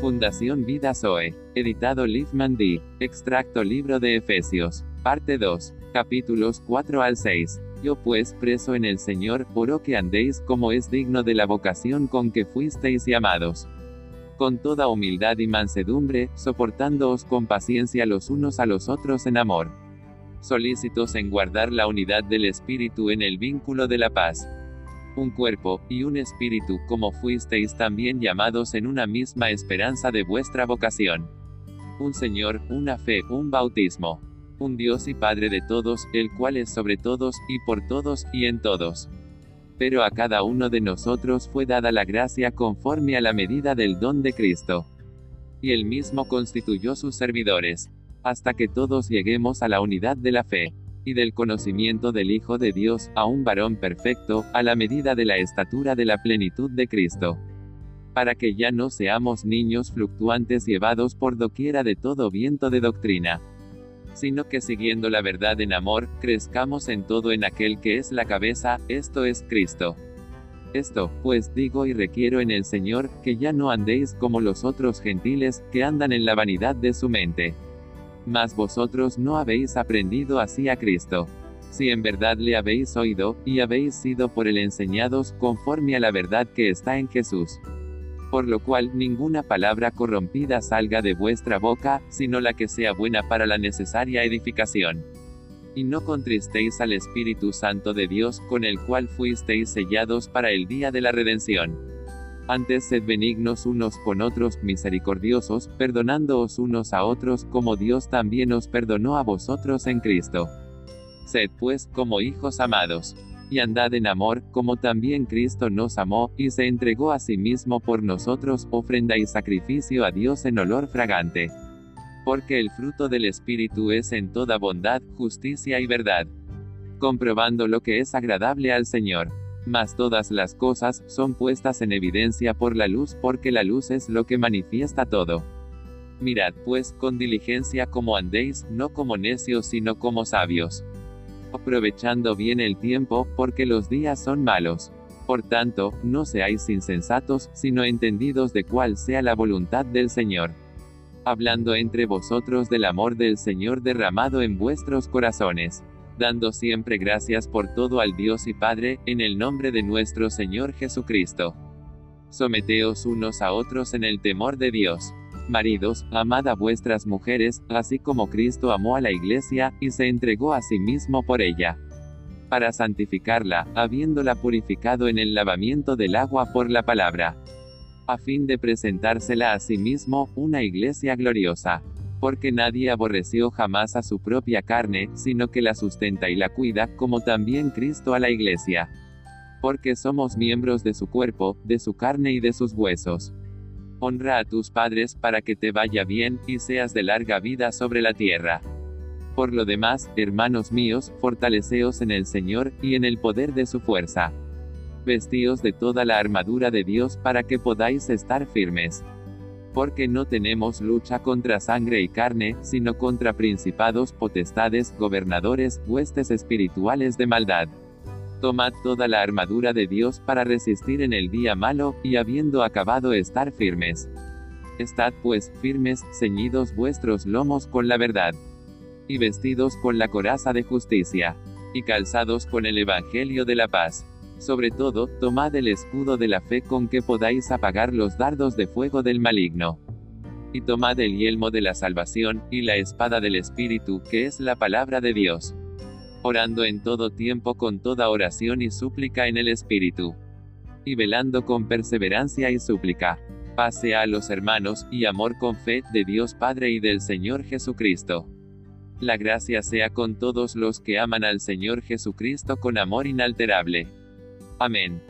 Fundación Vida Zoe. Editado Liefman D. Extracto Libro de Efesios. Parte 2. Capítulos 4 al 6. Yo pues, preso en el Señor, oro que andéis como es digno de la vocación con que fuisteis llamados. Con toda humildad y mansedumbre, soportándoos con paciencia los unos a los otros en amor. Solícitos en guardar la unidad del Espíritu en el vínculo de la paz un cuerpo, y un espíritu, como fuisteis también llamados en una misma esperanza de vuestra vocación. Un Señor, una fe, un bautismo. Un Dios y Padre de todos, el cual es sobre todos, y por todos, y en todos. Pero a cada uno de nosotros fue dada la gracia conforme a la medida del don de Cristo. Y él mismo constituyó sus servidores, hasta que todos lleguemos a la unidad de la fe y del conocimiento del Hijo de Dios, a un varón perfecto, a la medida de la estatura de la plenitud de Cristo. Para que ya no seamos niños fluctuantes llevados por doquiera de todo viento de doctrina, sino que siguiendo la verdad en amor, crezcamos en todo en aquel que es la cabeza, esto es Cristo. Esto, pues digo y requiero en el Señor, que ya no andéis como los otros gentiles, que andan en la vanidad de su mente mas vosotros no habéis aprendido así a Cristo. Si en verdad le habéis oído, y habéis sido por él enseñados, conforme a la verdad que está en Jesús. Por lo cual ninguna palabra corrompida salga de vuestra boca, sino la que sea buena para la necesaria edificación. Y no contristéis al Espíritu Santo de Dios, con el cual fuisteis sellados para el día de la redención. Antes sed benignos unos con otros, misericordiosos, perdonándoos unos a otros, como Dios también os perdonó a vosotros en Cristo. Sed pues, como hijos amados. Y andad en amor, como también Cristo nos amó, y se entregó a sí mismo por nosotros, ofrenda y sacrificio a Dios en olor fragante. Porque el fruto del Espíritu es en toda bondad, justicia y verdad. Comprobando lo que es agradable al Señor mas todas las cosas son puestas en evidencia por la luz porque la luz es lo que manifiesta todo. Mirad pues con diligencia como andéis, no como necios sino como sabios. Aprovechando bien el tiempo, porque los días son malos. Por tanto, no seáis insensatos, sino entendidos de cuál sea la voluntad del Señor. Hablando entre vosotros del amor del Señor derramado en vuestros corazones dando siempre gracias por todo al Dios y Padre, en el nombre de nuestro Señor Jesucristo. Someteos unos a otros en el temor de Dios. Maridos, amad a vuestras mujeres, así como Cristo amó a la iglesia, y se entregó a sí mismo por ella. Para santificarla, habiéndola purificado en el lavamiento del agua por la palabra. A fin de presentársela a sí mismo, una iglesia gloriosa porque nadie aborreció jamás a su propia carne, sino que la sustenta y la cuida, como también Cristo a la iglesia. Porque somos miembros de su cuerpo, de su carne y de sus huesos. Honra a tus padres para que te vaya bien, y seas de larga vida sobre la tierra. Por lo demás, hermanos míos, fortaleceos en el Señor, y en el poder de su fuerza. Vestíos de toda la armadura de Dios para que podáis estar firmes porque no tenemos lucha contra sangre y carne, sino contra principados, potestades, gobernadores, huestes espirituales de maldad. Tomad toda la armadura de Dios para resistir en el día malo, y habiendo acabado estar firmes. Estad pues firmes, ceñidos vuestros lomos con la verdad. Y vestidos con la coraza de justicia. Y calzados con el Evangelio de la paz. Sobre todo, tomad el escudo de la fe con que podáis apagar los dardos de fuego del maligno. Y tomad el yelmo de la salvación, y la espada del Espíritu, que es la palabra de Dios. Orando en todo tiempo con toda oración y súplica en el Espíritu. Y velando con perseverancia y súplica. Pase a los hermanos, y amor con fe, de Dios Padre y del Señor Jesucristo. La gracia sea con todos los que aman al Señor Jesucristo con amor inalterable. Amén.